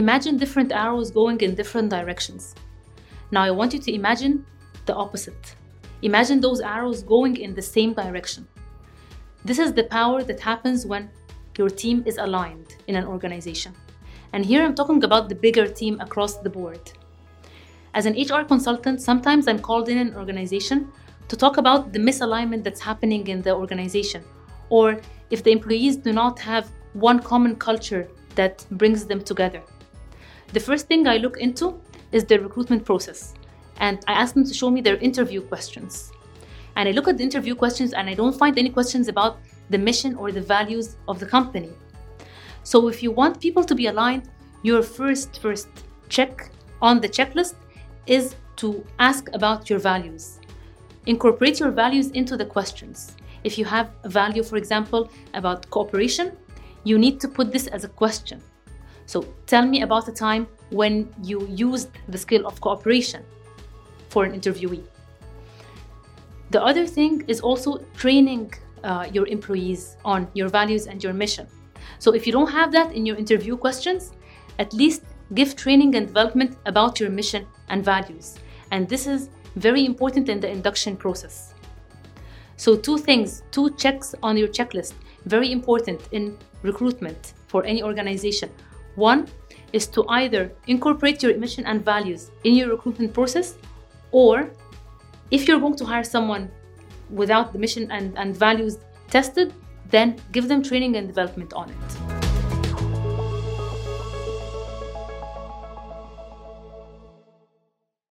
Imagine different arrows going in different directions. Now I want you to imagine the opposite. Imagine those arrows going in the same direction. This is the power that happens when your team is aligned in an organization. And here I'm talking about the bigger team across the board. As an HR consultant, sometimes I'm called in an organization to talk about the misalignment that's happening in the organization, or if the employees do not have one common culture that brings them together. The first thing I look into is the recruitment process, and I ask them to show me their interview questions. And I look at the interview questions and I don't find any questions about the mission or the values of the company. So if you want people to be aligned, your first first check on the checklist is to ask about your values. Incorporate your values into the questions. If you have a value, for example, about cooperation, you need to put this as a question. So tell me about a time when you used the skill of cooperation for an interviewee. The other thing is also training uh, your employees on your values and your mission. So if you don't have that in your interview questions, at least give training and development about your mission and values. And this is very important in the induction process. So, two things, two checks on your checklist, very important in recruitment for any organization. One is to either incorporate your mission and values in your recruitment process, or if you're going to hire someone without the mission and, and values tested, then give them training and development on it.